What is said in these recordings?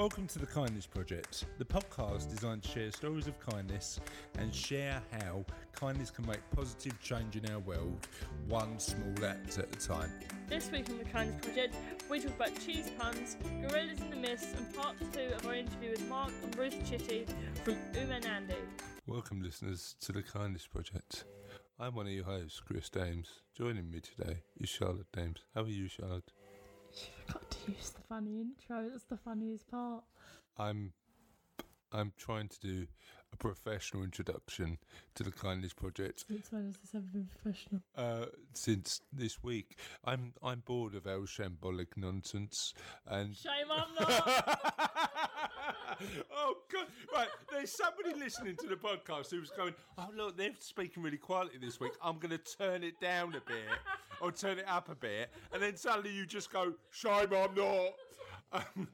Welcome to the Kindness Project, the podcast designed to share stories of kindness and share how kindness can make positive change in our world, one small act at a time. This week on the Kindness Project, we talk about cheese puns, gorillas in the mist, and part two of our interview with Mark and Ruth Chitty from Umunandi. Welcome, listeners, to the Kindness Project. I'm one of your hosts, Chris Daems. Joining me today is Charlotte Daems. How are you, Charlotte? You forgot to use the funny intro. That's the funniest part. I'm I'm trying to do a professional introduction to the Kindness Project Since when has this ever been professional? uh, since this week. I'm I'm bored of our shambolic nonsense and Shame I'm not. oh god! Right, there's somebody listening to the podcast who's going, "Oh look, they're speaking really quietly this week. I'm going to turn it down a bit or turn it up a bit," and then suddenly you just go, "Shame I'm not." Um,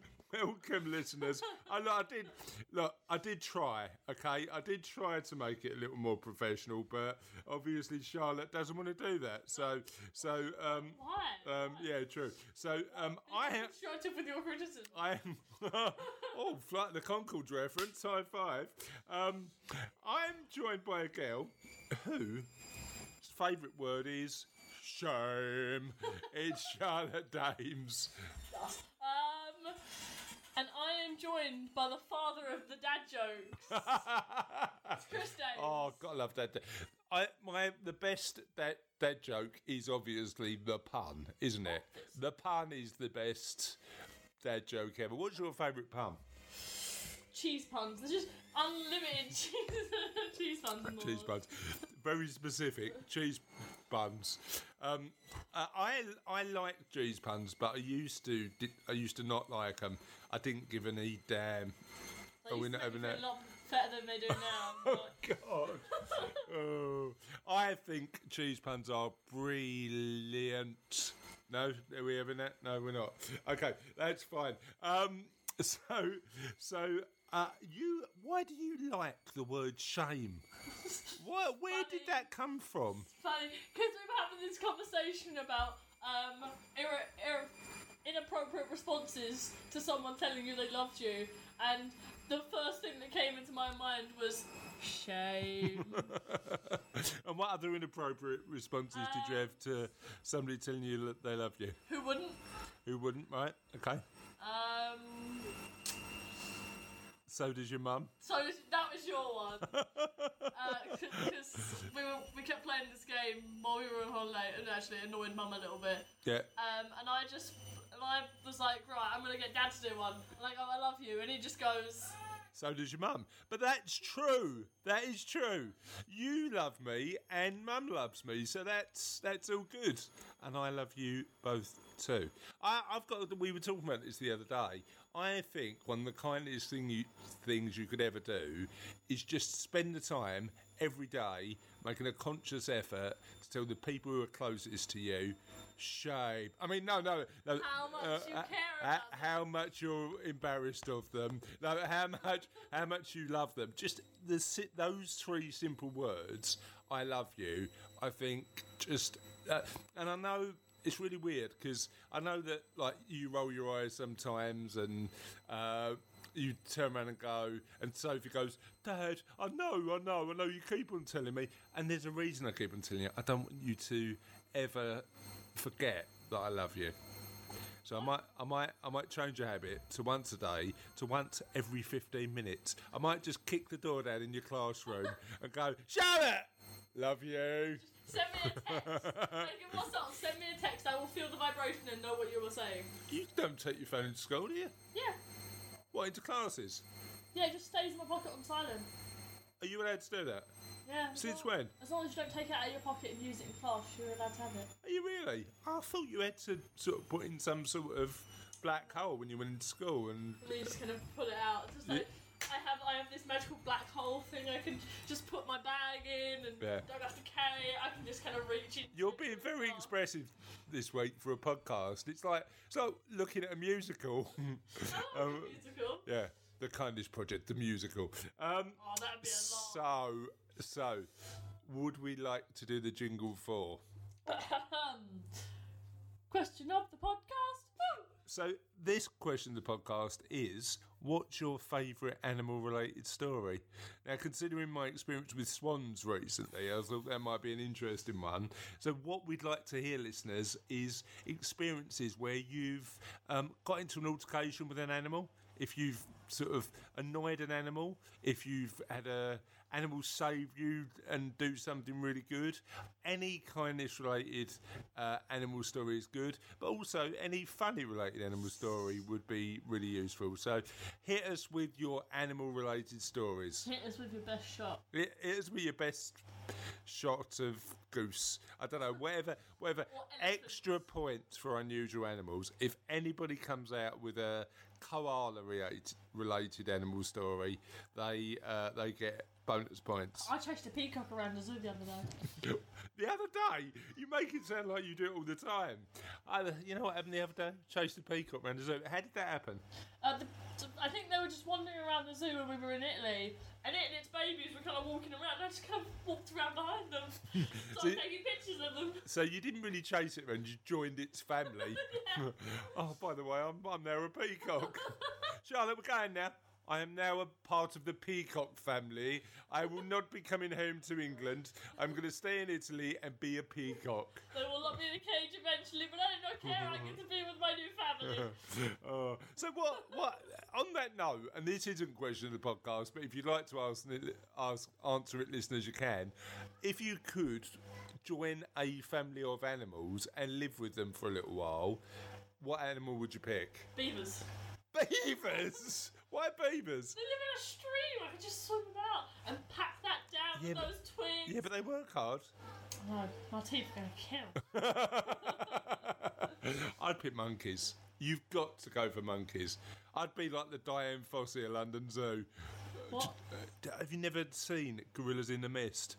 welcome, listeners. I, look, I did look. I did try. Okay, I did try to make it a little more professional, but obviously Charlotte doesn't want to do that. So, so um, Why? um, yeah, true. So um, I have. Shut up with your criticism. I am. oh, Flight the Conchords reference. High five. Um, I'm joined by a girl whose favourite word is shame. it's Charlotte Daems. Um, and I am joined by the father of the dad jokes, Chris Davis. oh, God, I love that. I my the best that that joke is obviously the pun, isn't it? The pun is the best dad joke ever. What's your favourite pun? cheese puns. There's just unlimited cheese, cheese puns. in the cheese world. buns. Very specific cheese buns. Um, uh, I I like cheese puns, but I used to I used to not like them. I didn't give any damn. Are we not having that? A lot better than they do now. Oh God! oh, I think cheese puns are brilliant. No, are we having that? No, we're not. Okay, that's fine. Um, so so. Uh, you, why do you like the word shame? What, where did that come from? Funny, because we've having this conversation about um, ir- ir- inappropriate responses to someone telling you they loved you, and the first thing that came into my mind was shame. and what other inappropriate responses did you have to somebody telling you that they loved you? Who wouldn't? Who wouldn't, right? Okay. Um, So does your mum. so that was your one. Because we, were, we kept playing this game while we were on holiday and actually annoyed mum a little bit. Yeah. Um, and I just, and I was like, right, I'm gonna get dad to do one. I'm like, oh, I love you, and he just goes, So does your mum. But that's true. That is true. You love me and mum loves me, so that's that's all good. And I love you both too. I, I've got. We were talking about this the other day. I think one of the kindest thing you, things you could ever do is just spend the time every day making a conscious effort to tell the people who are closest to you, shame. I mean, no, no, no. How much you uh, care uh, about how much you're embarrassed of them. No, how much, how much you love them. Just the those three simple words. I love you. I think just, uh, and I know it's really weird because I know that like you roll your eyes sometimes and. Uh, you turn around and go, and Sophie goes, Dad, I know, I know, I know, you keep on telling me. And there's a reason I keep on telling you. I don't want you to ever forget that I love you. So I might, I might, I might change your habit to once a day, to once every fifteen minutes. I might just kick the door down in your classroom and go, Charlotte, love you. send me a text. like, what's up? Send me a text. I will feel the vibration and know what you were saying. You don't take your phone into school, do you? Yeah, What into classes? yeah, it just stays in my pocket on silent. Are you allowed to do that? Yeah. Since long- when? As long as you don't take it out of your pocket and use it in class, you're allowed to have it. Are you really? I thought you had to sort of put in some sort of black hole when you went into school, and you just kind of pull it out. Just like I have, I have this magical black hole thing. I can just put my bag in and Yeah. don't have to carry it. I can just kind of reach it. You're being very expressive this week for a podcast. It's like it's like looking at a musical. Um, musical. yeah, the Kindness Project, the musical. Um, Oh, that'd be a lot. so, so, would we like to do the jingle for? Question of the podcast. So this question of the podcast is what's your favourite animal related story? Now, considering my experience with swans recently, I thought that might be an interesting one. So, what we'd like to hear, listeners, is experiences where you've um, got into an altercation with an animal. If you've sort of annoyed an animal, if you've had a animal save you and do something really good, any kindness related uh, animal story is good, but also any funny related animal story would be really useful. So hit us with your animal related stories. Hit us with your best shot. Hit hit us with your best shot of goose. I don't know, whatever, whatever. Extra points for unusual animals. If anybody comes out with a koala related, related animal story, they uh, they get bonus points. I chased a peacock around the zoo the other day. The other day, you make it sound like you do it all the time. I, you know what happened the other day? Chased a peacock around the zoo. How did that happen? Uh, the, I think they were just wandering around the zoo when we were in Italy, and it and its babies were kind of walking around. And I just kind of walked around behind them, so So- I'm taking pictures of them. So you didn't really chase it around, you joined its family. oh, by the way, I'm, I'm now a peacock. Charlotte, we're going now. I am now a part of the peacock family. I will not be coming home to England. I'm going to stay in Italy and be a peacock. They will lock me in a cage eventually, but I do not care. I get to be with my new family. Oh, so what? What? On that note, and this isn't a question of the podcast, but if you'd like to ask, ask answer it, listeners, you can. If you could join a family of animals and live with them for a little while, what animal would you pick? Beavers. Beavers. Why beavers? They live in a stream. I could just swim them out and pack that down Yeah, with but- those twigs. Yeah, but they work hard. No, my teeth are going to kill. I'd pick monkeys. You've got to go for monkeys. I'd be like the Dian Fossey of London Zoo. What? Uh, Have you never seen Gorillas in the Mist?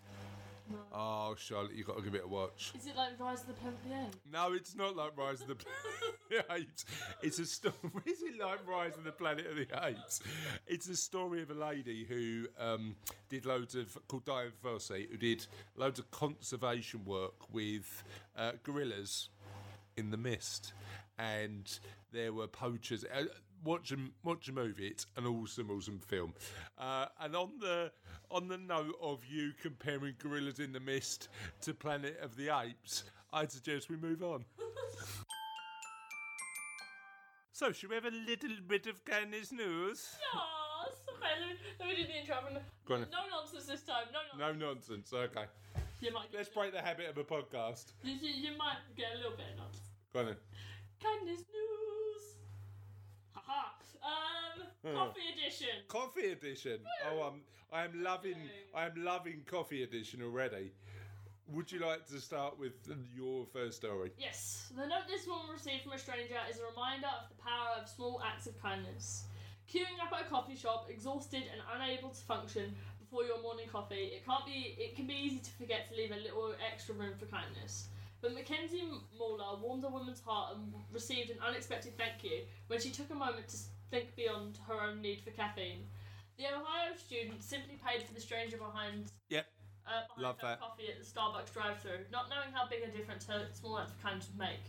No. Oh, Charlotte, you've got to give it a watch. Is it like Rise of the Planet of the Apes? No, it's not like Rise of the Apes. It's a story. Is it like Rise of the Planet of the Apes? It's a story of a lady who um, did loads of called Dian Fossey, who did loads of conservation work with uh, gorillas in the mist, and there were poachers. Uh, watch a watch a movie. It's an awesome, awesome film. Uh, and on the on the note of you comparing Gorillas in the Mist to Planet of the Apes, I'd suggest we move on. so, should we have a little bit of kindness news? Yes. Okay, let me, let me do the intro. Go on. No nonsense this time. No nonsense. No nonsense. Okay, You might let's break the habit of a podcast. You, you, you might get a little bit of nonsense. Go on then. News. Um, coffee edition. Coffee edition. Oh, um, I am loving. I am loving coffee edition already. Would you like to start with your first story? Yes, the note this woman received from a stranger is a reminder of the power of small acts of kindness. Queuing up at a coffee shop, exhausted and unable to function before your morning coffee, it can't be. It can be easy to forget to leave a little extra room for kindness. But Mackenzie Mauler warmed a woman's heart and received an unexpected thank you when she took a moment to think beyond her own need for caffeine. The Ohio student simply paid for the stranger behind Yep. uh, behind Love her that. coffee at the Starbucks drive-through, not knowing how big a difference her small acts of kindness would make.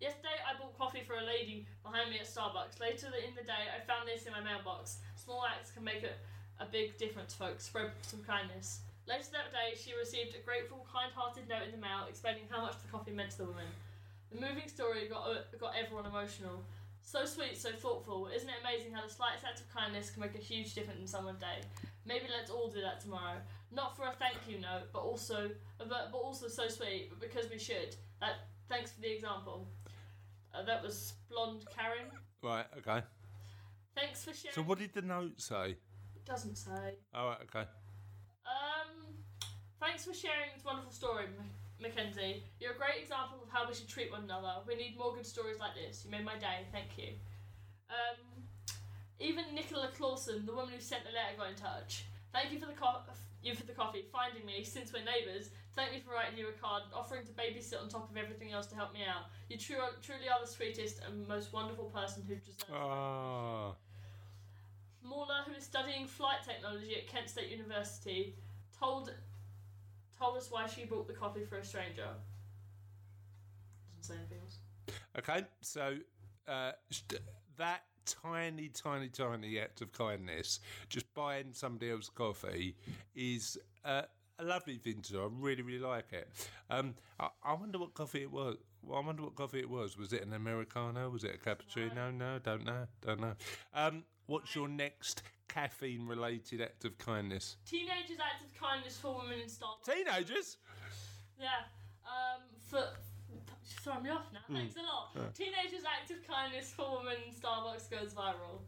Yesterday, I bought coffee for a lady behind me at Starbucks. Later in the day, I found this in my mailbox. Small acts can make a, a big difference, folks. Spread some kindness. Later that day, she received a grateful, kind-hearted note in the mail explaining how much the coffee meant to the woman. The moving story got uh, got everyone emotional. So sweet, so thoughtful. Isn't it amazing how the slightest act of kindness can make a huge difference in someone's day? Maybe let's all do that tomorrow. Not for a thank you note, but also but, also so sweet, but because we should. Thanks for the example. Uh, that was blonde Karen. Right. Okay. Thanks for sharing. So, what did the note say? It doesn't say. All right. Okay. Um, thanks for sharing this wonderful story, Mackenzie. You're a great example of how we should treat one another. We need more good stories like this. You made my day. Thank you. Um, even Nicola Clausen, the woman who sent the letter, got in touch. Thank you for the co- you for the coffee, finding me since we're neighbours. Thank you for writing you a card, and offering to babysit on top of everything else to help me out. You true, truly are the sweetest and most wonderful person who deserves. Ah. Mauler, who is studying flight technology at Kent State University, told told us why she bought the coffee for a stranger. Doesn't say anything else. Okay. So, uh, that tiny, tiny, tiny act of kindness, just buying somebody else coffee, is uh, a lovely thing to do. I really, really like it. Um, I, I wonder what coffee it was. Well, I wonder what coffee it was. Was it an americano? Was it a cappuccino? No, don't know. Don't know. Um, what's your next caffeine-related act of kindness? Teenagers act of kindness for women in Starbucks. Teenagers. Yeah. Um, for throwing me off now. Thanks a lot. Teenagers' act of kindness for women in Starbucks goes viral.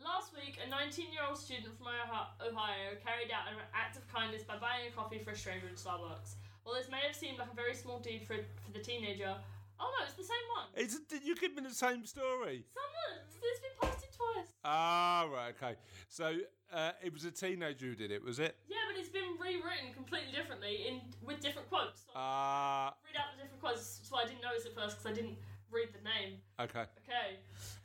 Last week, a 19-year-old student from Ohio carried out an act of kindness by buying a coffee for a stranger in Starbucks. While this may have seemed like a very small deed for, for the teenager, oh no, it's the same one. It's you give me the same story. Someone, it's been posted twice. Ah, right, okay. So uh, it was a teenager who did it, was it? Yeah, but it's been rewritten completely differently in with different quotes. So Ah, read out the different quotes, so I didn't notice it first because I didn't read the name. okay. Okay.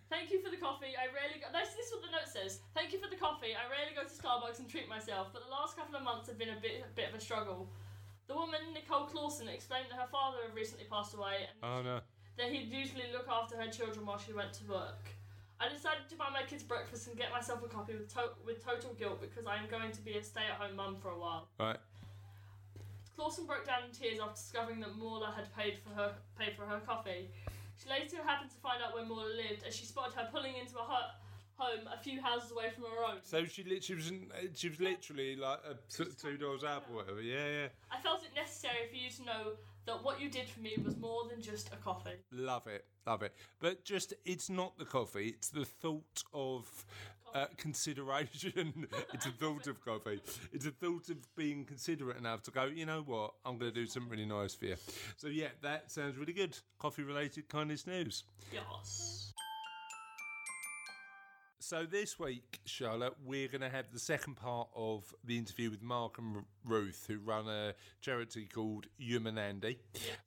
Thank you for the coffee. I rarely go. This, this is what the note says. Thank you for the coffee. I rarely go to Starbucks and treat myself, but the last couple of months have been a bit, a bit of a struggle. The woman, Nicole Clausen, explained that her father had recently passed away and Oh no. that he'd usually look after her children while she went to work. I decided to buy my kids breakfast and get myself a coffee with, to- with total guilt because I am going to be a stay at home mum for a while. Right. Clausen broke down in tears after discovering that Morla had paid for her paid for her coffee. She later happened to find out where Morla lived as she spotted her pulling into a hu- home a few houses away from her own. So she literally was in, she was literally like uh, t- two doors up or whatever. Yeah, yeah. I felt it necessary for you to know that what you did for me was more than just a coffee. Love it, love it. But just it's not the coffee; it's the thought of uh, consideration. it's a thought of coffee. It's a thought of being considerate enough to go. You know what? I'm going to do something really nice for you. So yeah, that sounds really good. Coffee-related kindness news. Yes. So this week, Charlotte, we're going to have the second part of the interview with Mark and Ruth, who run a charity called Umunandi.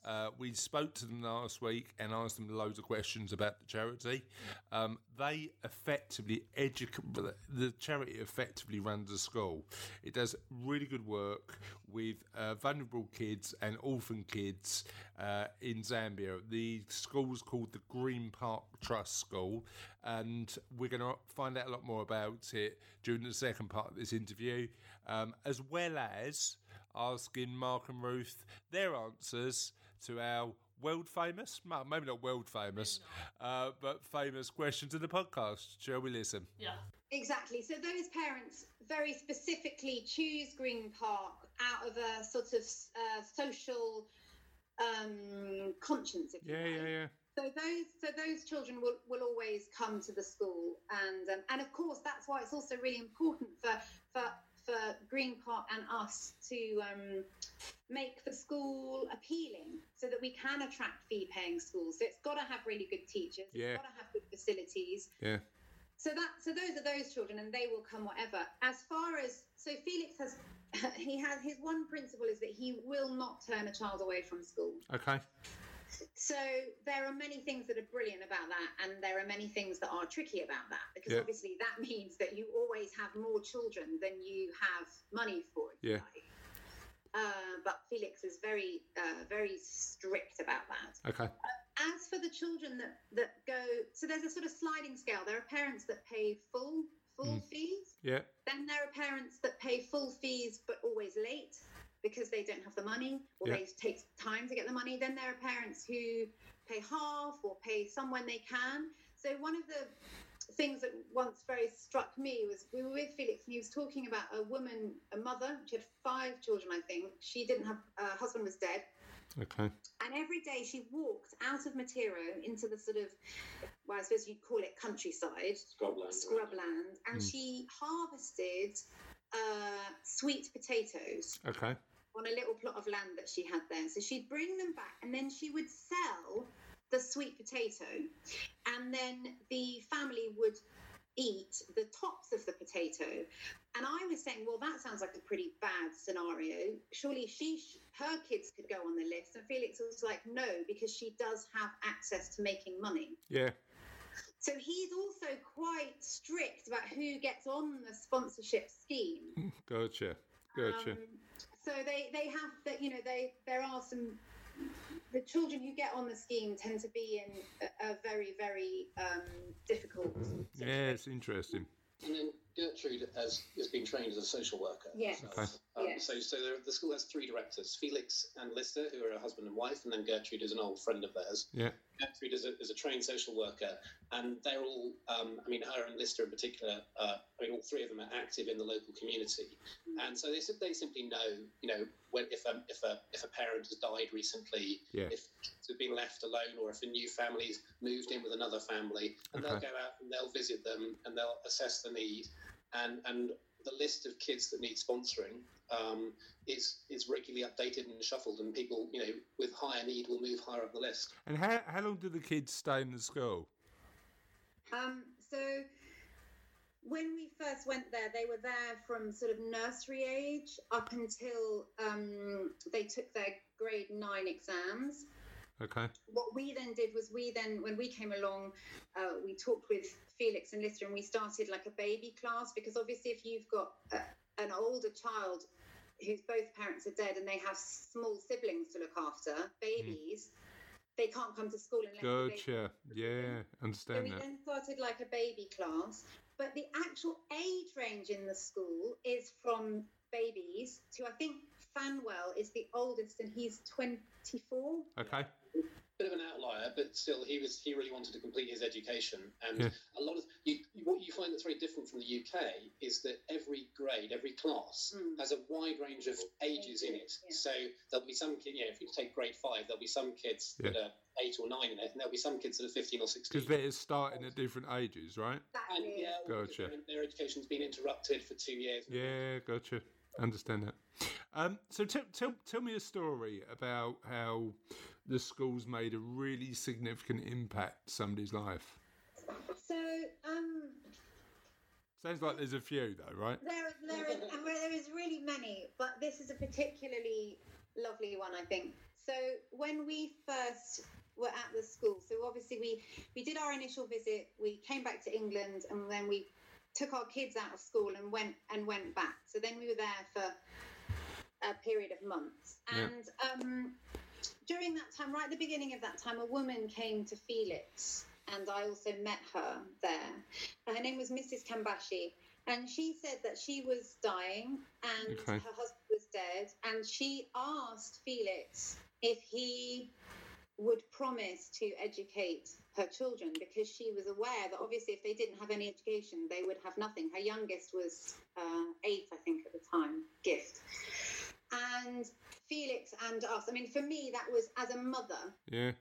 Uh, we spoke to them last week and asked them loads of questions about the charity. Um, they effectively educate the charity effectively runs a school. It does really good work with uh, vulnerable kids and orphan kids uh, in Zambia. The school's called the Green Park Trust School, and we're going to find out a lot more about it during the second part of this interview, um, as well as asking Mark and Ruth their answers to our world famous, well, maybe not world famous, uh, but famous questions in the podcast. Shall we listen? Yeah. Exactly. So those parents very specifically choose Green Park out of a sort of uh, social um, conscience. If Yeah, like. yeah, yeah. So those so those children will, will always come to the school, and um, and of course that's why it's also really important for for for Green Park and us to um, make the school appealing, so that we can attract fee paying schools. So it's got to have really good teachers. Yeah. It's got to have good facilities. Yeah. So that so those are those children, and they will come whatever. As far as so Felix has. He has his one principle is that he will not turn a child away from school. Okay. So there are many things that are brilliant about that, and there are many things that are tricky about that because Yeah. obviously that means that you always have more children than you have money for. Yeah. like. Uh, but Felix is very, uh, very strict about that. Okay. As for the children that that go, so there's a sort of sliding scale. There are parents that pay full full fees. Yeah. Then there are parents that pay full fees but always late because they don't have the money or Yeah. they take time to get the money. Then there are parents who pay half or pay some when they can. So one of the things that once very struck me was we were with Felix and he was talking about a woman, a mother. She had five children, I think. She didn't have her husband was dead. Okay. And every day she walked out of Matero into the sort of, well, I suppose you'd call it countryside, Scrubland. scrubland, and she harvested uh, sweet potatoes Okay. On a little plot of land that she had there. So she'd bring them back and then she would sell the sweet potato, and then the family would eat the tops of the potato. And I was saying, well, that sounds like a pretty bad scenario. Surely she, her kids could go on the list. And Felix was like, no, because she does have access to making money. Yeah. So he's also quite strict about who gets on the sponsorship scheme. Gotcha. Gotcha. Um, so they they have that you know they there are some the children who get on the scheme tend to be in a, a very, very um, difficult. Yeah, it's interesting. And then Gertrude has, has been trained as a social worker. Yes. herself. Okay. Um, Yes. So, so there, the school has three directors: Felix and Lister, who are a husband and wife, and then Gertrude is an old friend of theirs. Yeah. Gertrude is a, is a trained social worker, and they're all, um, I mean, her and Lister in particular, uh, I mean, all three of them are active in the local community. And so they, they simply know, you know, when, if, a, if, a, if a parent has died recently, Yeah. if kids have been left alone, or if a new family's moved in with another family, and they'll go out and they'll visit them and they'll assess the need. And, and the list of kids that need sponsoring um, is is regularly updated and shuffled, and people, you know, with higher need will move higher up the list. And how, how long do the kids stay in the school? Um, so when we first went there, they were there from sort of nursery age up until um, they took their grade nine exams. Okay. What we then did was we then, when we came along, uh, we talked with Felix and Lister and we started like a baby class because obviously if you've got a, an older child whose both parents are dead and they have small siblings to look after, babies, they can't come to school unless Gotcha. Yeah, so understand we that. then started like a baby class, but the actual age range in the school is from babies to I think Fanwell is the oldest and he's 24. Okay. Bit of an outlier, but still, he was he really wanted to complete his education. And Yeah. a lot of you, what you find that's very different from the UK is that every grade, every class Mm. has a wide range of ages in it. Yeah. So there'll be some kids, you know, if you take grade five, there'll be some kids that are eight or nine in it, and there'll be some kids that are 15 or 16. Because they're starting at different ages, right? and yeah, Gotcha. their, their education's been interrupted for two years. Yeah, gotcha. Understand that. Um, so tell, tell, tell me a story about how the school's made a really significant impact somebody's life. So um, Sounds like there's a few though, right? there, there, is, and there is really many, but this is a particularly lovely one, I think. So when we first were at the school, so obviously we we did our initial visit, we came back to England, and then we took our kids out of school and went and went back. So then we were there for a period of months, Yeah. and um, during that time, right at the beginning of that time, a woman came to Felix, and I also met her there. Her name was Mrs. Kambashi, and she said that she was dying and Okay. her husband was dead, and she asked Felix if he would promise to educate her children because she was aware that obviously if they didn't have any education they would have nothing her youngest was uh, eight i think at the time gift and felix and us i mean for me that was as a mother Yeah.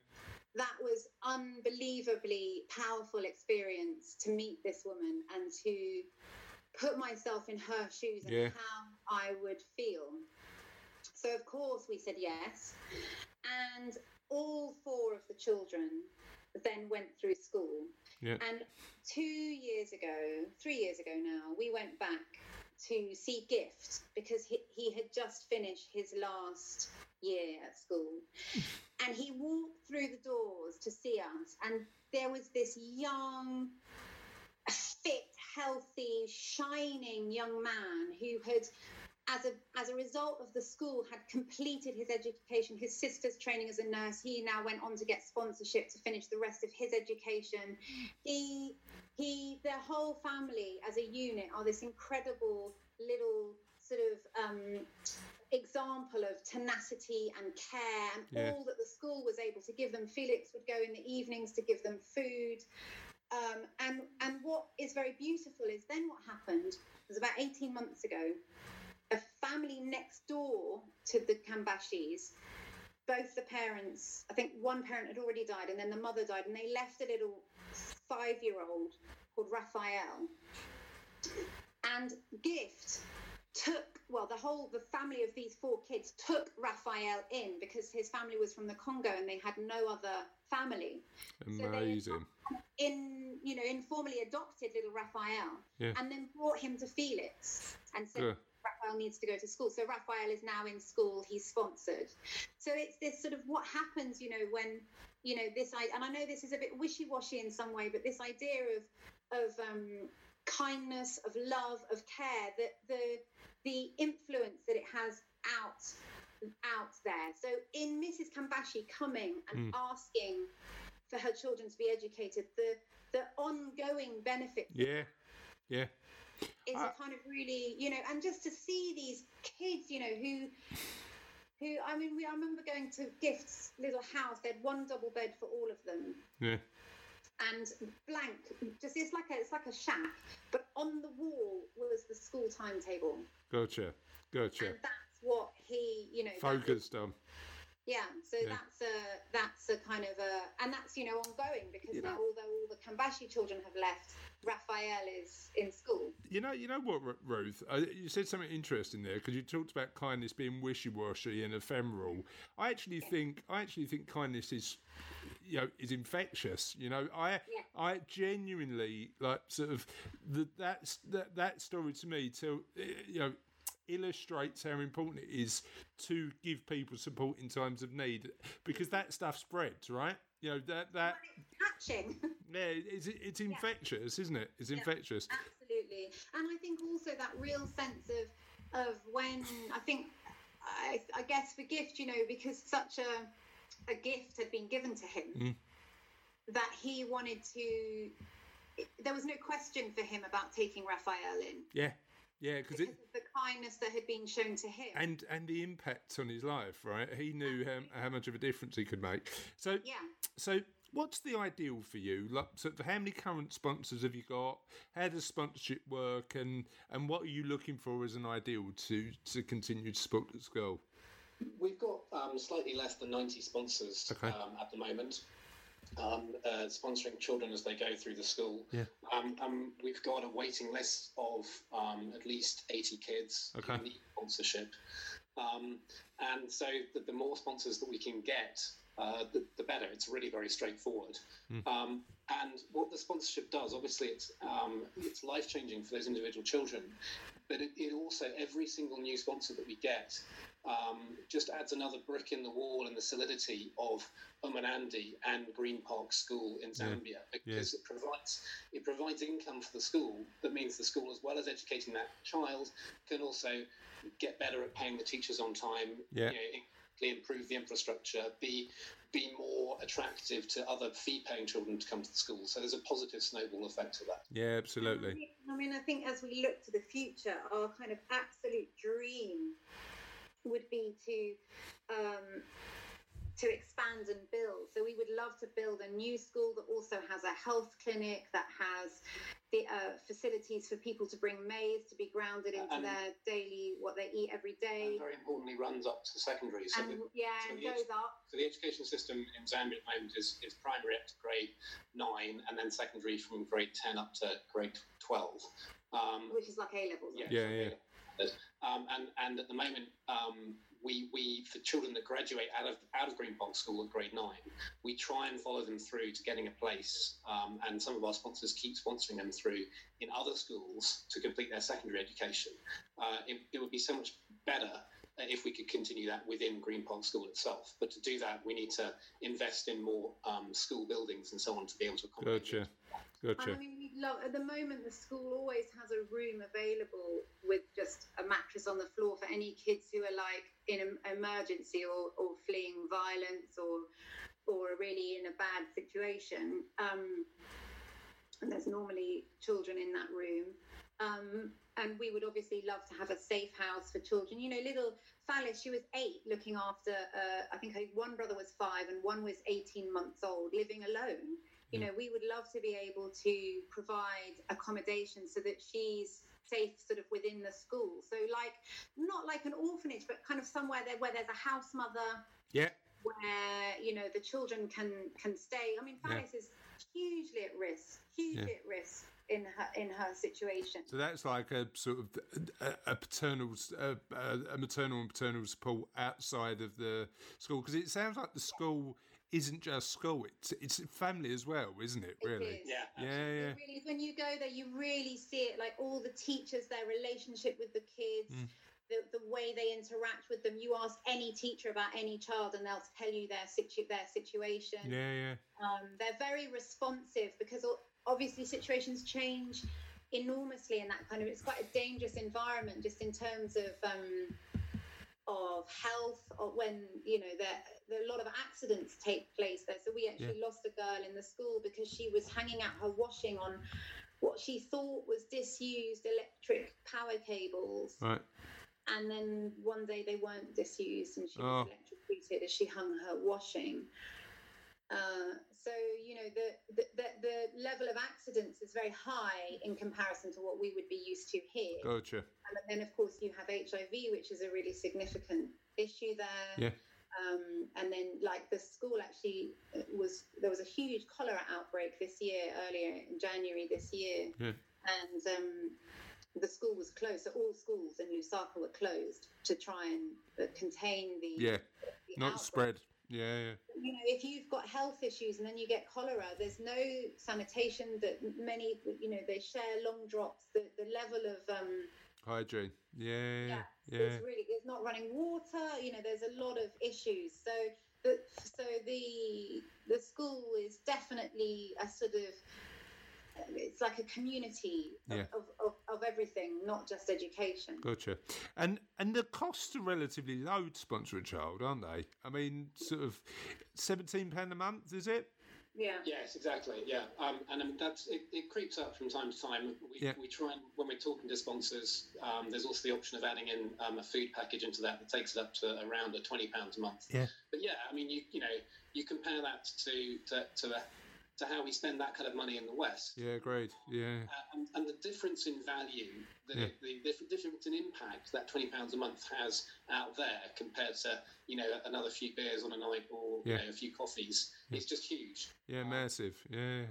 that was unbelievably powerful experience to meet this woman and to put myself in her shoes and Yeah. how I would feel. So of course we said yes, and all four of the children then went through school. Yeah. And two years ago, three years ago now, we went back to see Gift because he, he had just finished his last year at school. And he walked through the doors to see us, and there was this young, fit, healthy, shining young man who had as a as a result of the school had completed his education his sister's training as a nurse he now went on to get sponsorship to finish the rest of his education. He he their whole family as a unit are this incredible little sort of um, example of tenacity and care and Yeah. all that the school was able to give them. Felix would go in the evenings to give them food. Um, and and what is very beautiful is then what happened was about 18 months ago a family next door to the Kambashis, both the parents, I think one parent had already died and then the mother died, and they left a little five year old called Raphael. And Gift took, well, the whole, the family of these four kids took Raphael in because his family was from the Congo and they had no other family. Amazing. In, you know, informally adopted little Raphael Yeah. and then brought him to Felix and said, Yeah. Raphael needs to go to school. So Raphael is now in school. He's sponsored. So it's this sort of what happens, you know, when you know this. I and I know this is a bit wishy-washy in some way, but this idea of of um, kindness, of love, of care, that the the influence that it has out out there. So in Mrs. Kambashi coming and Mm. asking for her children to be educated, the the ongoing benefit Yeah, yeah, is I- a kind of really, you know, and just to see these kids, you know, who who I mean, we I remember going to Gift's little house. They had one double bed for all of them, yeah. and blank, just it's like a it's like a shack, but on the wall was the school timetable, Gotcha, gotcha. and that's what he, you know, that was- Focused on. Yeah, so Yeah. that's a that's a kind of a and that's you know ongoing because You now although all the Kambashi children have left, Raphael is in school. You know, you know what, Ruth? Uh, you said something interesting there because you talked about kindness being wishy-washy and ephemeral. I actually think, I actually think kindness is, you know, is infectious. You know, I, Yeah. I genuinely like sort of the, that's that that story to me. To you know. Illustrates how important it is to give people support in times of need because that stuff spreads, right? You know that that catching. yeah, it's it's infectious, isn't it? It's infectious. Absolutely, and I think also that real sense of of when I think I, I guess for gift, you know, because such a a gift had been given to him Mm. that he wanted to. There was no question for him about taking Raphael in Yeah, yeah, because because it of the kindness that had been shown to him. and and the impact on his life, right? He knew how, how much of a difference he could make. So, yeah. so what's the ideal for you? Like, so how many current sponsors have you got? How does sponsorship work? And and what are you looking for as an ideal to to continue to support the school? We've got um, slightly less than 90 sponsors Okay. um, at the moment. Um, uh, sponsoring children as they go through the school. Yeah. Um, um, we've got a waiting list of um, at least 80 kids Okay. who need sponsorship. Um, and so the, the more sponsors that we can get, uh, the, the better. It's really very straightforward. Um, and what the sponsorship does, obviously, it's um, it's life changing for those individual children. But it, it also every single new sponsor that we get um, just adds another brick in the wall and the solidity of Umunandi and Green Park School in Zambia because it provides it provides income for the school. That means the school, as well as educating that child, can also get better at paying the teachers on time. Yeah. You know, improve the infrastructure, be be more attractive to other fee-paying children to come to the school. So there's a positive snowball effect of that. Yeah, absolutely. I mean, I think as we look to the future, our kind of absolute dream would be to um, to expand and build. So we would love to build a new school that also has a health clinic that has the uh, facilities for people to bring maize to be grounded into And- their daily what they eat every day. And very importantly, runs up to secondary. So, And the, yeah, so and the goes up. so the education system in Zambia at the moment is, is primary up to grade nine, and then secondary from grade ten up to grade twelve. Um, Which is like A levels. Yeah, Yeah, yeah. Um, and and at the moment, um, we we for children that graduate out of out of Green Park School at grade nine, we try and follow them through to getting a place. Um, and some of our sponsors keep sponsoring them through in other schools to complete their secondary education. Uh, it, it would be so much better if we could continue that within Green Park School itself. But to do that, we need to invest in more um, school buildings and so on to be able to accommodate. Gotcha, And gotcha. I mean, we love at the moment the school always has a room available with just a mattress on the floor for any kids who are like in an emergency or, or fleeing violence or or really in a bad situation. Um, and there's normally children in that room. Um, and we would obviously love to have a safe house for children. You know, little Phyllis, she was eight, looking after. Uh, I think her one brother was five, and one was 18 months old, living alone you know we would love to be able to provide accommodation so that she's safe sort of within the school. So like not like an orphanage but kind of somewhere there where there's a house mother Yeah, where you know the children can can stay. I mean Yeah. Phyllis is hugely at risk hugely at risk in her in her situation. So that's like a sort of a, a paternal, a maternal and paternal support outside of the school because it sounds like the school isn't just school; it's it's family as well, isn't it? It Really? is. Yeah, Yeah, It yeah, really, when you go there, you really see it like all the teachers, their relationship with the kids, Mm. the, the way they interact with them. You ask any teacher about any child, and they'll tell you their situ- their situation. yeah, yeah. Um, they're very responsive because obviously situations change enormously in that kind of. It's quite a dangerous environment, just in terms of. Um, of health or when you know there, there a lot of accidents take place there so we actually lost a girl in the school because she was hanging out her washing on what she thought was disused electric power cables Right. and then one day they weren't disused and she Oh. was electrocuted as she hung her washing uh, so you know the, the the the level of accidents is very high in comparison to what we would be used to here Gotcha. and then, of course, you have HIV, which is a really significant issue there. Yeah. Um, and then, like the school actually uh, was there was a huge cholera outbreak this year, earlier in January this year, Yeah. and um, the school was closed. So all schools in Lusaka were closed to try and uh, contain the Yeah. the Not outbreak spread. Yeah, yeah. you know, if you've got health issues and then you get cholera, there's no sanitation. That many, you know, they share long drops. The the level of um, Hygiene. Yeah, yeah, yeah. There's really there's not running water. You know, there's a lot of issues. So the so the the school is definitely a sort of it's like a community of, Yeah. of, of, of everything, not just education. Gotcha. And and the costs are relatively low to sponsor a child, aren't they? I mean, sort of seventeen pound a month, is it? Yeah. Yes, exactly. Yeah, um, and um, that's it, it. creeps up from time to time. We, Yeah. we try and when we're talking to sponsors, um, there's also the option of adding in um, a food package into that that takes it up to around a twenty pounds a month. Yeah. But yeah, I mean, you you know, you compare that to to to, the, to how we spend that kind of money in the West. Yeah, agreed. Yeah. Uh, and, and the difference in value, the, Yeah. the diff- difference in impact that twenty pounds a month has out there compared to you know another few beers on a night or Yeah. you know, a few coffees, it's just huge. Yeah, massive. Yeah.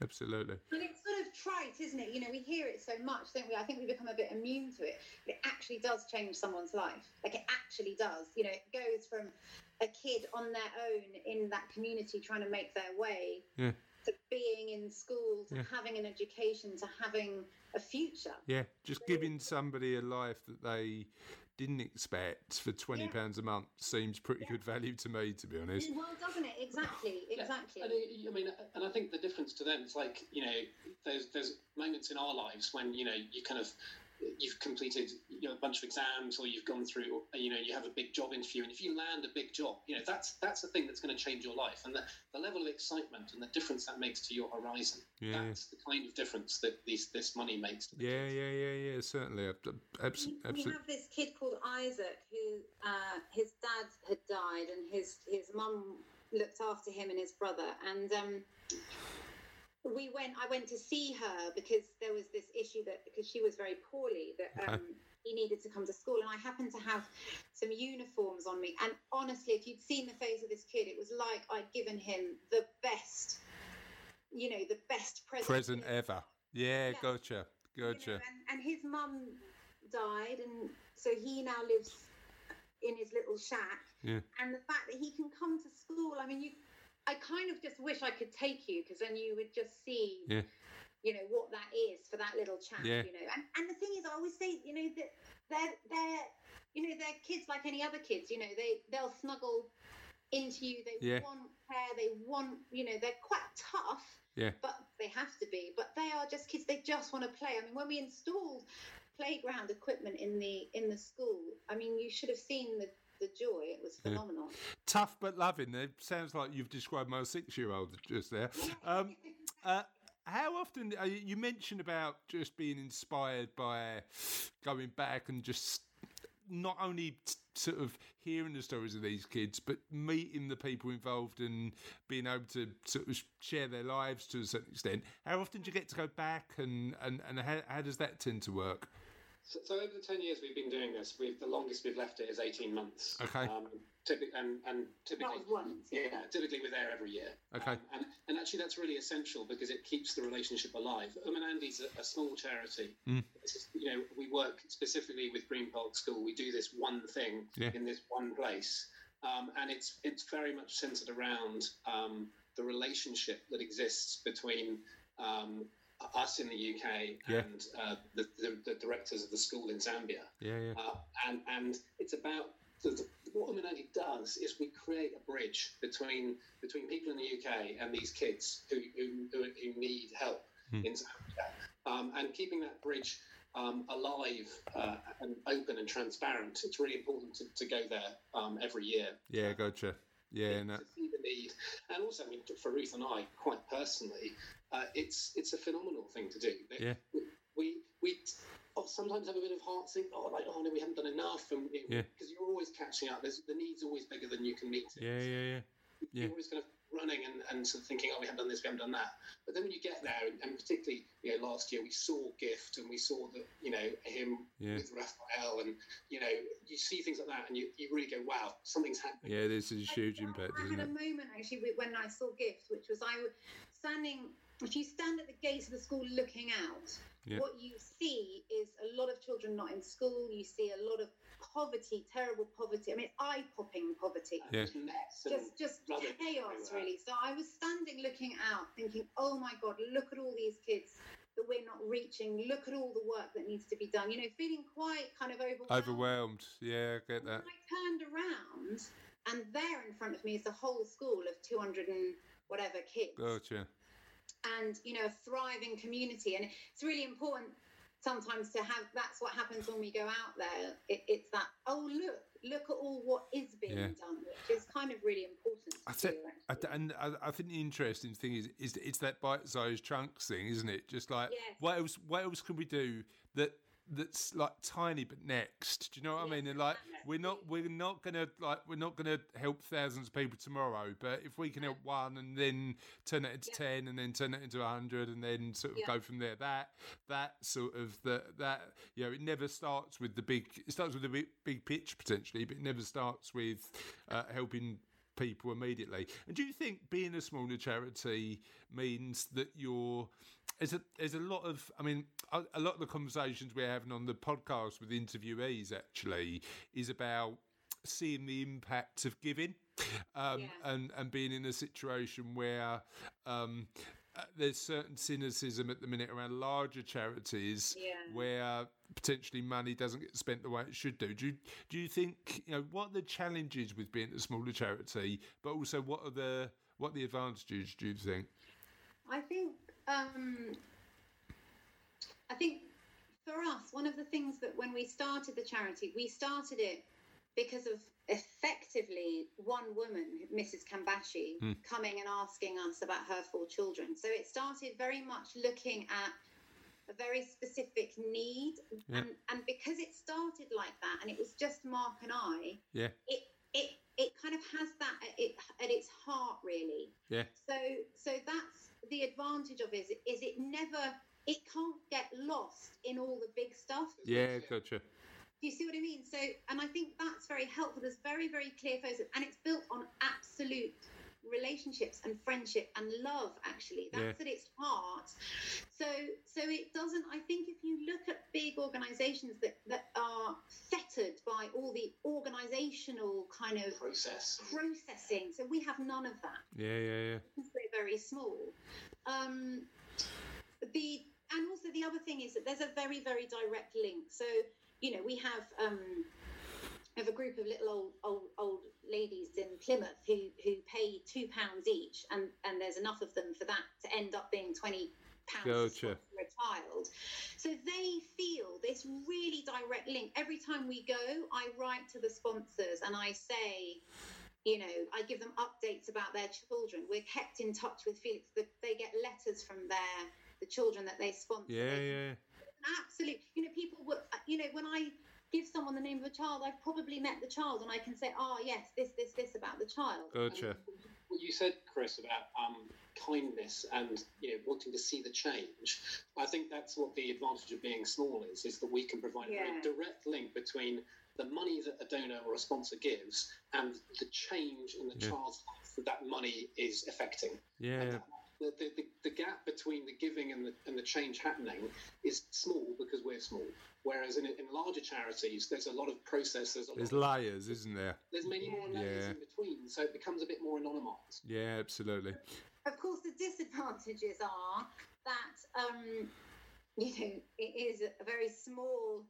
Absolutely. And it's sort of trite, isn't it? You know, we hear it so much, don't we? I think we become a bit immune to it. But it actually does change someone's life. Like it actually does. You know, it goes from a kid on their own in that community trying to make their way Yeah. To being in school, to Yeah. having an education, to having a future. Yeah. Just giving somebody a life that they didn't expect for twenty Yeah. pounds a month seems pretty good value to me, to be honest. Well, doesn't it? Exactly. Yeah, Exactly. And I I mean, uh, and I think the difference to them is like you know, there's there's moments in our lives when you know you kind of you've completed you know, a bunch of exams or you've gone through you know you have a big job interview and if you land a big job you know that's that's the thing that's going to change your life and the, the level of excitement and the difference that makes to your horizon Yeah. that's the kind of difference that these this money makes to the Yeah, kids. yeah, yeah, yeah. Certainly. we, Absolutely. we have this kid called Isaac who uh, his dad had died and his his mum looked after him and his brother and um, we went I went to see her because there was this issue that because she was very poorly that um, he needed to come to school and I happened to have some uniforms on me and honestly if you'd seen the face of this kid it was like I'd given him the best you know the best present Present ever. Yeah, Yeah. gotcha. you know, Gotcha. and, and his mum died, and so he now lives in his little shack. Yeah. And the fact that he can come to school, I mean, you, I kind of just wish I could take you because then you would just see, Yeah. you know, what that is for that little chap. Yeah. You know, and and the thing is, I always say, you know, that they're they're you know they're kids like any other kids. You know, they they'll snuggle into you. They Yeah. want care. They want, you know, they're quite tough Yeah. but they have to be. But they are just kids. They just want to play. I mean, when we installed playground equipment in the in the school, I mean, you should have seen the the joy. It was Yeah. phenomenal. Tough but loving. It sounds like you've described my six-year-old just there. Um, uh, how often uh, you mentioned about just being inspired by going back and just not only t- sort of hearing the stories of these kids, but meeting the people involved and being able to sort of share their lives to a certain extent. How often do you get to go back, and and, and how, how does that tend to work? So, so over the ten years we've been doing this, we've the longest we've left it is eighteen months. Okay. Um, typically, and, and typically, was once. yeah, typically we're there every year. Okay. Um, and, and actually, that's really essential because it keeps the relationship alive. Um and Andy's a, a small charity. Mm. It's just, you know, we work specifically with Green Park School. We do this one thing Yeah. in this one place, um, and it's it's very much centered around um, the relationship that exists between. Um, us in the UK Yeah. and uh, the, the, the directors of the school in Zambia, Yeah, yeah, uh, and and it's about the, the, what Umunandi does is we create a bridge between between people in the UK and these kids who who, who, who need help Hmm. in Zambia, um, and keeping that bridge um, alive uh, and open and transparent. It's really important to, to go there um, every year. Yeah, gotcha. Yeah, no. to see the need, and also, I mean, for Ruth and I, quite personally, uh, it's it's a phenomenal thing to do. Yeah. We we, oh, sometimes have a bit of heart sink. Oh, like oh no, we haven't done enough, and because Yeah. you're always catching up. There's the need's always bigger than you can meet. it. Yeah, yeah, yeah. You're yeah. always kind of running and, and sort of thinking, oh, we haven't done this, we haven't done that. But then when you get there, and, and particularly, you know, last year we saw Gift and we saw that, you know, him Yeah. with Raphael, and you know, you see things like that, and you, you really go, wow, something's happening. Yeah, this is a huge I- impact, I isn't had it? a moment actually when I saw Gift, which was I was standing. If you stand at the gates of the school looking out, Yeah. what you see is a lot of children not in school. You see a lot of poverty, terrible poverty. I mean, eye popping poverty. Yeah. Just Just, just chaos, really. So I was standing looking out, thinking, "Oh my God, look at all these kids that we're not reaching. Look at all the work that needs to be done." You know, feeling quite kind of overwhelmed. Overwhelmed. Yeah, I get that. then I turned around, and there in front of me is the whole school of 200 and whatever kids, Gotcha. and you know, a thriving community. And it's really important sometimes to have. That's what happens when we go out there. It, it's that. Oh, look, look at all what is being Yeah. done, which is kind of really important. To I think, do, I, actually. and I, I think the interesting thing is, is it's that bite-sized chunks thing, isn't it? Just like Yes. what else? What else can we do that that's like tiny but next? Do you know what I mean? And like we're not we're not gonna like we're not gonna help thousands of people tomorrow, but if we can help one and then turn it into Yeah. ten and then turn it into a hundred and then sort of Yeah. go from there, that that sort of the that you know it never starts with the big. It starts with a big, big pitch potentially, but it never starts with uh, helping people immediately. And do you think being a smaller charity means that you're there's a there's a lot of I mean a, a lot of the conversations we're having on the podcast with interviewees actually is about seeing the impact of giving um, Yeah. and and being in a situation where um, there's certain cynicism at the minute around larger charities Yeah. where potentially money doesn't get spent the way it should do. Do you, do you think you know what are the challenges with being a smaller charity, but also what are the what are the advantages? Do you think? I think um, I think for us, one of the things that when we started the charity, we started it because of effectively one woman, Mrs. Kambashi, Hmm. coming and asking us about her four children. So it started very much looking at a very specific need, Yeah. and and because it started like that, and it was just Mark and I, Yeah, it it it kind of has that at, it, at its heart really yeah, so so that's the advantage of it is, is it never it can't get lost in all the big stuff yeah. Gotcha. Do you see what i mean so and i think that's very helpful there's very very clear focus and it's built on absolute relationships and friendship and love actually that's Yeah. at its heart so so it doesn't i think if you look at big organizations that that are fettered by all the organizational kind of process. processing so we have none of that Yeah, yeah, yeah. because we're very small. Um, the and also the other thing is that there's a very very direct link. So you know we have um, have a group of little old old, old ladies in Plymouth who who pay two pounds each, and and there's enough of them for that to end up being twenty pounds Gotcha. for a child. So they feel this really direct link. Every time we go, I write to the sponsors and I say, you know, I give them updates about their children. We're kept in touch with Felix. They get letters from their the children that they sponsor. Yeah, yeah. Absolutely. You know, people would. You know, when I give someone the name of a child, I've probably met the child, and I can say, oh yes, this, this, this about the child. Gotcha. What you said, Chris, about um, kindness and you know wanting to see the change, I think that's what the advantage of being small is: is that we can provide a Yeah. very direct link between the money that a donor or a sponsor gives and the change in the Yeah. child's life that that money is affecting. Yeah, The, the, the, the gap between the giving and the, and the change happening is small because we're small. Whereas in, in larger charities, there's a lot of process. There's a there's lot. layers, isn't there? There's many more layers Yeah. in between, so it becomes a bit more anonymised. Yeah, absolutely. Of course, the disadvantages are that um, you know it is a very small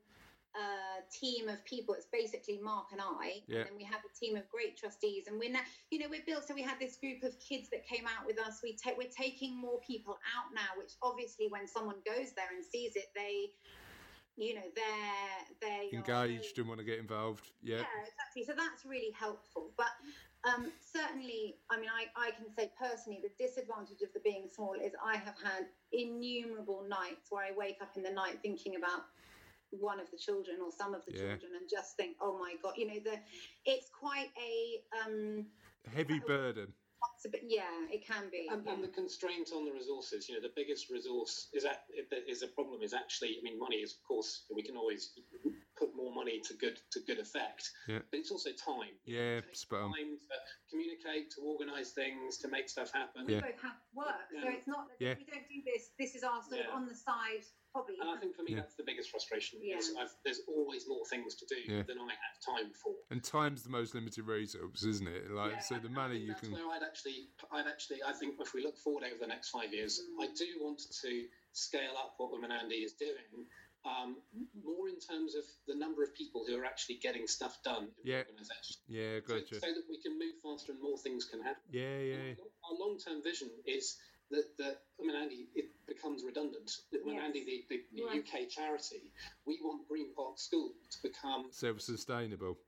uh, team of people. It's basically Mark and I, Yeah. and then we have a team of great trustees, and we're now you know we're built. So we had this group of kids that came out with us. We ta- we're taking more people out now, which obviously when someone goes there and sees it, they you know they're they Engaged very- and want to get involved. Yeah. yeah, exactly. So that's really helpful. But um, certainly, I mean, I, I can say personally, the disadvantage of the being small is I have had innumerable nights where I wake up in the night thinking about one of the children or some of the Yeah. children and just think, oh my god, you know, the it's quite a um, Heavy burden. a bit, yeah, it can be. And, and the constraint on the resources, you know, the biggest resource is that is a problem is actually, I mean, money is of course we can always put more money to good to good effect, Yeah. but it's also time. Yeah, It takes spot on. time to communicate, to organise things, to make stuff happen. we Yeah. both have work, so it's not that Yeah. if we don't do this. This is our sort Yeah. of on the side hobby. And I think for me Yeah. that's the biggest frustration. Yeah. I've, there's always more things to do Yeah. than I have time for. And time's the most limited resource, isn't it? Like, Yeah, so the money think you that's can. where I'd actually, I'd actually, I think if we look forward over the next five years, Mm. I do want to scale up what Umunandi is doing, um, more in terms of the number of people who are actually getting stuff done in Yeah. the organisation, Yeah, so, gotcha. so that we can move faster and more things can happen. Yeah, yeah. And Our long-term vision is that, that Umunandi it becomes redundant. That Women Yes. Andy, the, the, the UK charity, we want Green Park School to become Self sustainable.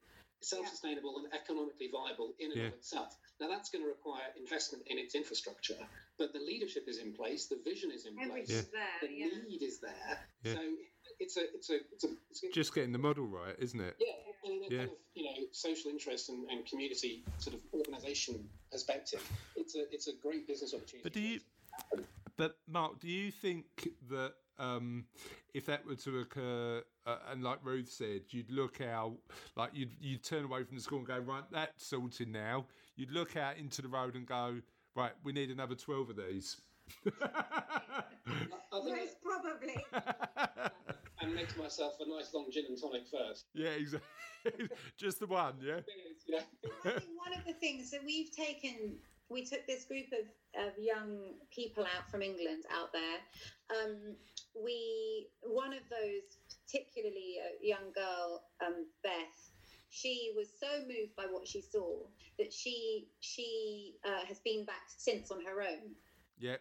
self-sustainable and economically viable in and Yeah. of itself. Now that's going to require investment in its infrastructure, but the leadership is in place, the vision is in place, Everything's there. the Yeah. need is there. Yeah. So it's a it's a it's a, it's a Just getting the model right, isn't it? yeah, and in a Yeah. kind of you know social interest and, and community sort of organisation perspective, it's a it's a great business opportunity. But do you- But Mark, do you think that um, if that were to occur, uh, and like Ruth said, you'd look out, like you'd you'd turn away from the school and go, right, that's sorted now. You'd look out into the road and go, right, we need another twelve of these. I think Most probably. and make myself a nice long gin and tonic first. yeah, exactly. Just the one, yeah. Yeah. I think one of the things that we've taken, we took this group of, of young people out from England out there. Um, we one of those, particularly a young girl, um, Beth. She was so moved by what she saw that she she uh, has been back since on her own. Yeah,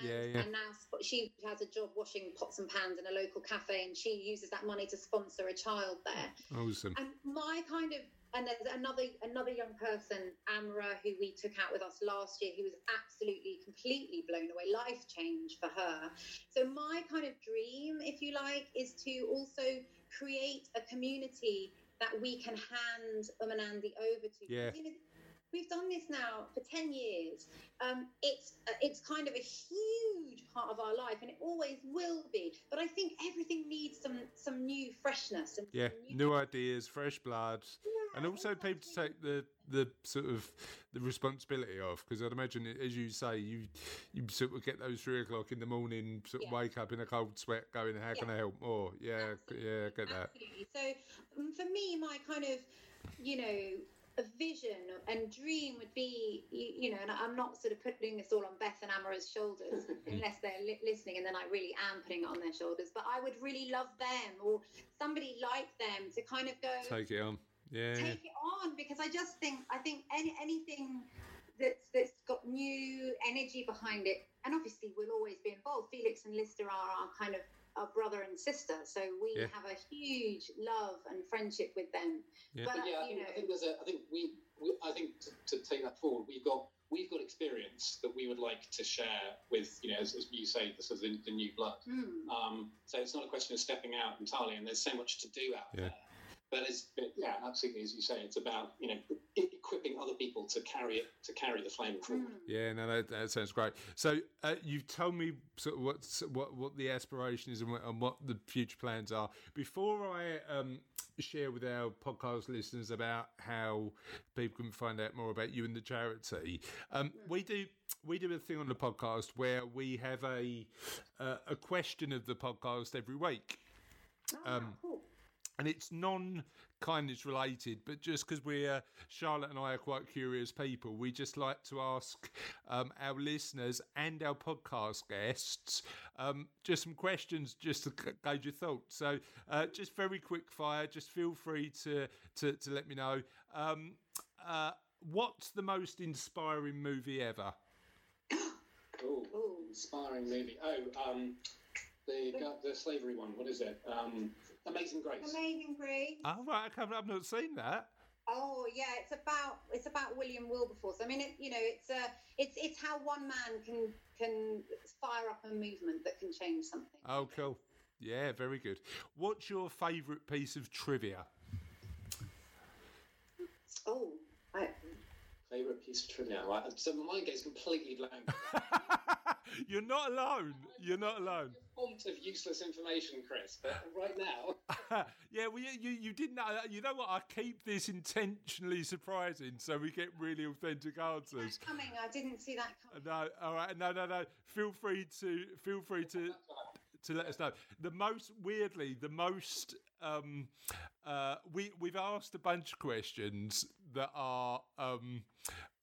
And, Yeah, yeah. and now sp- she has a job washing pots and pans in a local cafe, and she uses that money to sponsor a child there. awesome. And my kind of and there's another another young person, Amra, who we took out with us last year, who was absolutely completely blown away, life change for her. So my kind of dream, if you like, is to also create a community that we can hand Um and Andy over to. Yeah. You know, we've done this now for 10 years um, it's uh, it's kind of a huge part of our life and it always will be but i think everything needs some some new freshness and Yeah, some new ideas, fresh blood, and Yeah, also people to take the the sort of the responsibility of because I'd imagine as you say you you sort of get those three o'clock in the morning sort of Yeah. wake up in a cold sweat going how can Yeah. I help more yeah Absolutely. yeah I get that Absolutely. So um, for me, my kind of, you know, a vision and dream would be, you, you know, and I'm not sort of putting this all on Beth and Amara's shoulders mm. unless they're li- listening, and then I really am putting it on their shoulders. But I would really love them or somebody like them to kind of go take it on yeah take it on because I just think I think any anything that's that's got new energy behind it, and obviously we'll always be involved. Felix and Lister are our kind of our brother and sister, so we Yeah. have a huge love and friendship with them. Yeah. But, But yeah, I you think, know, I think there's a. I think we. we I think to, to take that forward, we've got we've got experience that we would like to share with you know, as, as you say, this is the, the new blood. hmm, Um, so it's not a question of stepping out entirely, and there's so much to do out Yeah. there. But it's but yeah, absolutely, as you say, it's about you know equipping other people to carry it to carry the flame forward. hmm. Yeah, no, that, that sounds great. So uh, you've told me sort of what's, what what the aspiration is and what, and what the future plans are. Before I um, share with our podcast listeners about how people can find out more about you and the charity, um, we do we do a thing on the podcast where we have a uh, a question of the podcast every week Ah, Um, cool. And it's non kindness related, but just because we're Charlotte and I are quite curious people, we just like to ask um, our listeners and our podcast guests um, just some questions just to gauge your thoughts. So, uh, just very quick fire. Just feel free to to, to let me know. Um, uh, what's the most inspiring movie ever? Oh, inspiring movie. Oh, um, the the slavery one. What is it? Um, Amazing Grace. Amazing Grace. Oh, right, I've not seen that. Oh yeah, it's about it's about William Wilberforce. I mean, it, you know, it's uh, it's it's how one man can can fire up a movement that can change something. Oh, cool. Yeah, very good. What's your favourite piece of trivia? Oh, I, Favorite piece of trivia. Right. So my mind goes completely blank. You're not alone. You're not alone. Font of useless information, Chris. But right now, yeah, well, you, you, you didn't know. You know what? I keep this intentionally surprising so we get really authentic answers. that's coming. I didn't see that coming. No, all right, no, no, no. Feel free to feel free to to let us know. The most weirdly, the most um, uh, we we've asked a bunch of questions that are um,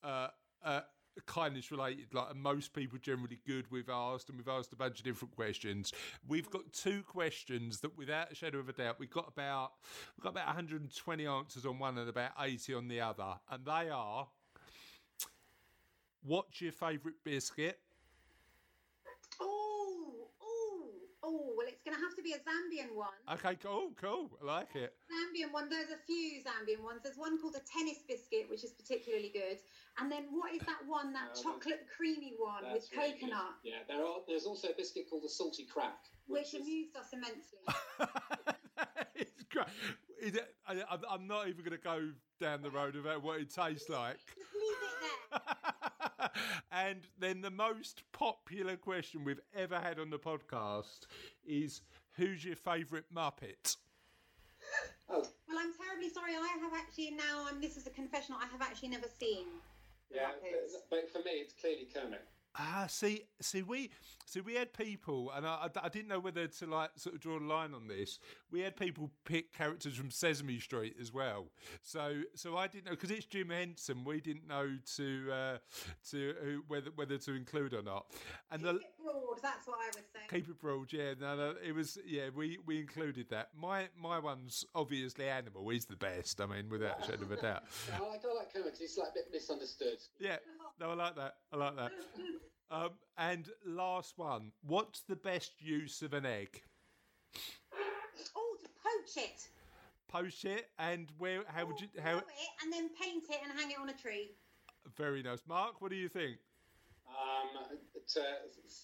uh, uh, kindness related. Like most people generally good. We've asked, and we've asked a bunch of different questions. We've got two questions that, without a shadow of a doubt, we've got about we've got about 120 answers on one and about 80 on the other, and they are. What's your favourite biscuit? Oh, oh. Well, it's going to have to be a Zambian one. Okay, cool, cool. I like it. Zambian one. There's a few Zambian ones. There's one called a tennis biscuit, which is particularly good. And then what is that one? That Uh, chocolate creamy one with that's really good. coconut, Yeah, there are. There's also a biscuit called the salty crack, which is- amused us immensely. it's great. Is it, I, I'm- I'm not even going to go down the road about what it tastes like. Just leave it there. and then the most popular question we've ever had on the podcast is who's your favourite Muppet? Oh, Well, I'm terribly sorry. I have actually now. I'm. This is a confessional. I have actually never seen. yeah. Muppets. But, but for me, it's clearly Kermit. Ah, see, see, we, see, we had people, and I, I, I didn't know whether to like sort of draw a line on this. We had people pick characters from Sesame Street as well. So, so I didn't know because it's Jim Henson. We didn't know to uh, to whether whether to include or not. And the broad. That's what I was saying. keep it broad, yeah. No, no, it was yeah. We we included that. My my one's obviously Animal is the best. I mean, without a shadow of a doubt. I like, I like Kermit because he's like a bit misunderstood. Yeah, no, I like that. I like that. Um, and last one, what's the best use of an egg? Oh, to poach it. Poach it, and where? How would you? Oh, How? grow it and then paint it and hang it on a tree. Very nice, Mark. What do you think? Um, to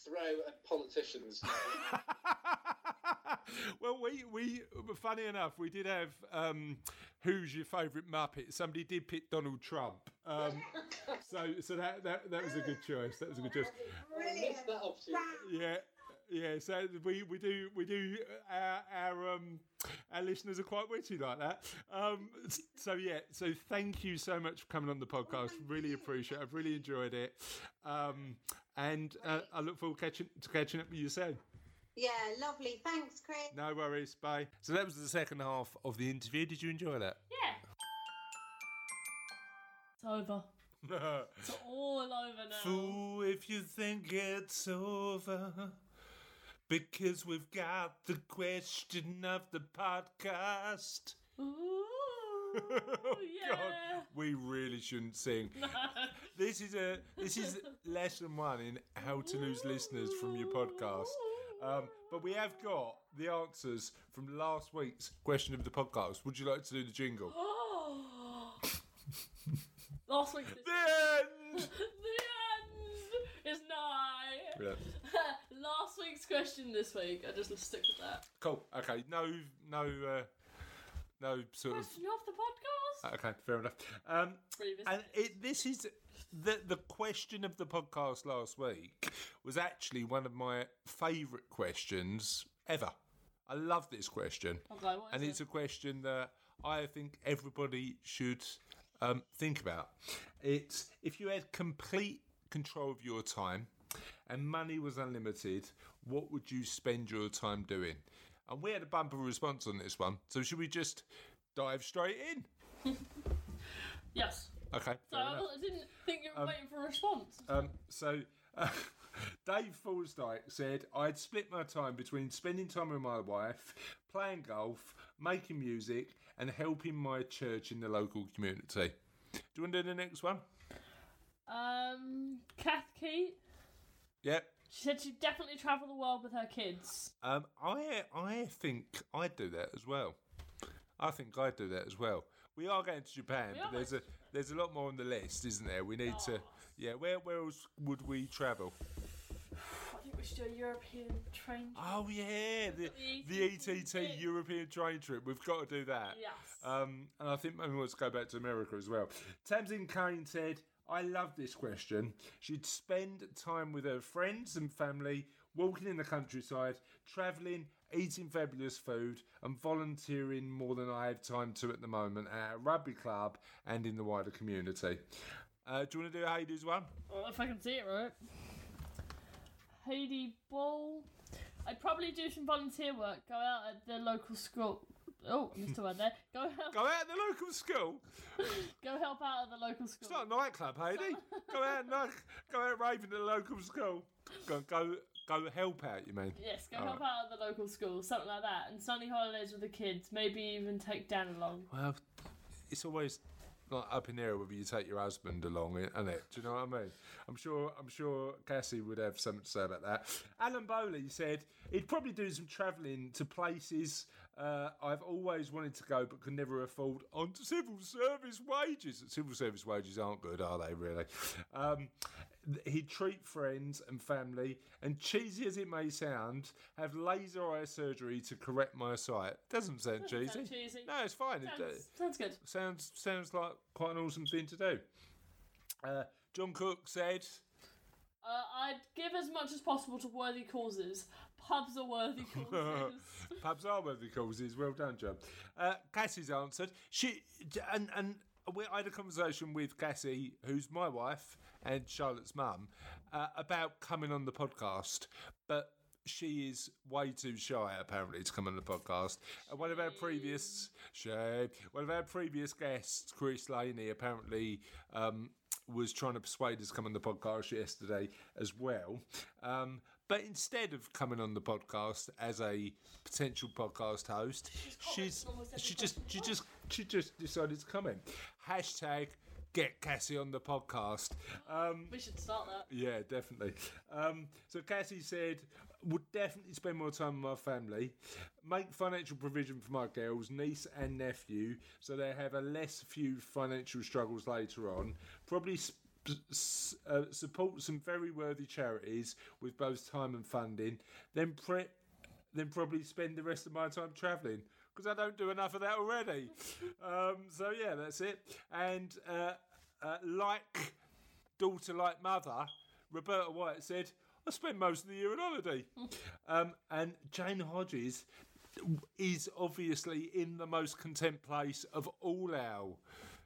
throw at politicians. well, we we funny enough, we did have um, who's your favourite Muppet? Somebody did pick Donald Trump. Um, so so that, that that was a good choice. That was a good choice. Brilliant. Yeah. Yeah, so we, we do we do our our um our listeners are quite witty like that. Um, so yeah, so thank you so much for coming on the podcast. Really appreciate. it. I've really enjoyed it, um, and uh, I look forward to catching to catching up with you soon. Yeah, lovely. Thanks, Chris. No worries. Bye. So that was the second half of the interview. Did you enjoy that? Yeah. It's over. It's all over now. Fool, if you think it's over. Because we've got the question of the podcast. Ooh, Oh, yeah. God, we really shouldn't sing. This is a this is lesson one in how to lose listeners from your podcast. Um, but we have got the answers from last week's question of the podcast. Would you like to do the jingle? Last week's The end. the end is nigh. Brilliant. Last week's question this week. I just stick with that. Cool. Okay. No. No. Uh, no sort of. Question of the podcast. Okay. Fair enough. Um, And it, this is the the question of the podcast last week was actually one of my favourite questions ever. I love this question, Okay, and it's it? a question that I think everybody should um, think about. It's if you had complete control of your time and money was unlimited, what would you spend your time doing? And we had a bumper response on this one, so should we just dive straight in? Yes. Okay. So I, didn't think you were waiting for a response. Um, so, uh, Dave Forsdyke said, I'd split my time between spending time with my wife, playing golf, making music, and helping my church in the local community. Do you want to do the next one? Um, Kath Keyte. Yep. She said she'd definitely travel the world with her kids. Um, I I think I'd do that as well. I think I'd do that as well. We are going to Japan, but there's a there's a lot more on the list, isn't there? We need to. Oh. Yeah, where where else would we travel? I think we should do a European train. trip. Oh yeah, the the ETT European train trip. We've got to do that. Yes. Um, and I think maybe we want to go back to America as well. Tamsin Caine said, I love this question. She'd spend time with her friends and family, walking in the countryside, travelling, eating fabulous food, and volunteering more than I have time to at the moment at a rugby club and in the wider community. Uh, do you want to do Haidee's one? Well, if I can see it right. Haidee Ball. I'd probably do some volunteer work. Go out at the local school. Oh, missed a word there. Go help. Go out at the local school. Go help out at the local school. It's not a nightclub, Haidee. go out, no, go out raving at the local school. Go, go, go help out. You mean? Yes, go All help out at the local school, something like that, and sunny holidays with the kids. Maybe even take Dan along. Well, it's always like up in the air whether you take your husband along, isn't it? Do you know what I mean? I'm sure. I'm sure Cassie would have something to say about that. Alan Bowley said he'd probably do some travelling to places uh, I've always wanted to go but could never afford on civil service wages. Civil service wages aren't good, are they? Really? Um, he'd treat friends and family, and cheesy as it may sound, have laser eye surgery to correct my sight. Doesn't sound Doesn't cheesy. sound cheesy. No, it's fine. It, uh, Sounds, sounds good. sounds sounds like quite an awesome thing to do. Uh, John Cook said, Uh, I'd give as much as possible to worthy causes. Pubs are worthy causes. "Pubs are worthy causes." Well done, John. Uh, Cassie's answered. She and and we, I had a conversation with Cassie, who's my wife and Charlotte's mum, uh, about coming on the podcast, but. She is way too shy, apparently, to come on the podcast. And one of our previous shame, one of our previous guests, Chris Laney, apparently um, was trying to persuade us to come on the podcast yesterday as well. Um, but instead of coming on the podcast as a potential podcast host, she's every she just she just she just decided to comment. Hashtag get Cassie on the podcast. Um, we should start that. yeah, definitely. Um, so Cassie said, would definitely spend more time with my family, make financial provision for my girls, niece and nephew, so they have a less few financial struggles later on. Probably sp- uh, support some very worthy charities with both time and funding. Then pre- then probably spend the rest of my time travelling because I don't do enough of that already. um, so yeah, that's it. And uh, uh, like daughter like mother, Roberta White said, I spend most of the year on holiday. um, and Jane Hodges is obviously in the most content place of all our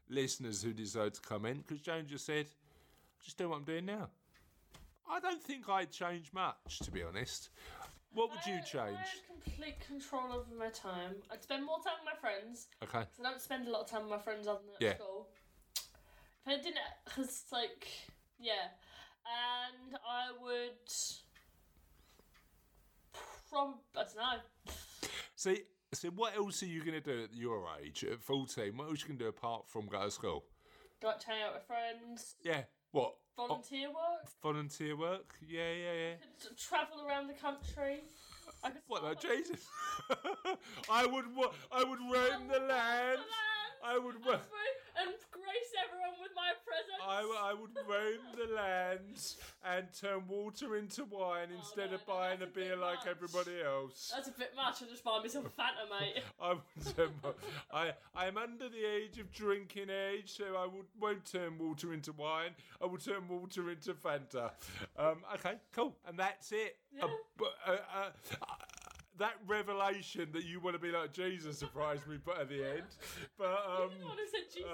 listeners who decide to comment because Jane just said, just do what I'm doing now. I don't think I'd change much, to be honest. What would you I- I change? had complete control over my time. I'd spend more time with my friends. Okay. 'cause I don't spend a lot of time with my friends other than at Yeah. school. If I didn't, because like, yeah, and I would. From I don't know. See, see, what else are you going to do at your age, at 14? What else you can do apart from go to school? Go out to hang out with friends. Yeah. What? Volunteer work. volunteer work? Yeah, yeah, yeah. Could travel around the country. I could What, like Jesus? I would, wa- I would roam the land. I would, and, wa- through- and grace everyone with my presence. I, I would roam the lands and turn water into wine instead no, of no, buying a a beer like everybody else. That's a bit much. I just buy myself a Fanta, mate. I would turn. I I'm under the age of drinking age, so I would won't turn water into wine. I will turn water into Fanta. Um, okay, cool, and that's it. Yeah. uh, uh, uh, that revelation that you want to be like Jesus surprised me, but at the end, but um, You're the one who said Jesus.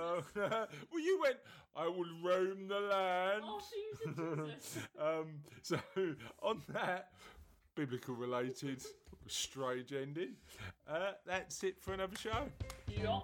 uh, well, you went. I will roam the land. Oh, you said Jesus. um, so on that biblical related strange ending, uh, that's it for another show. yeah.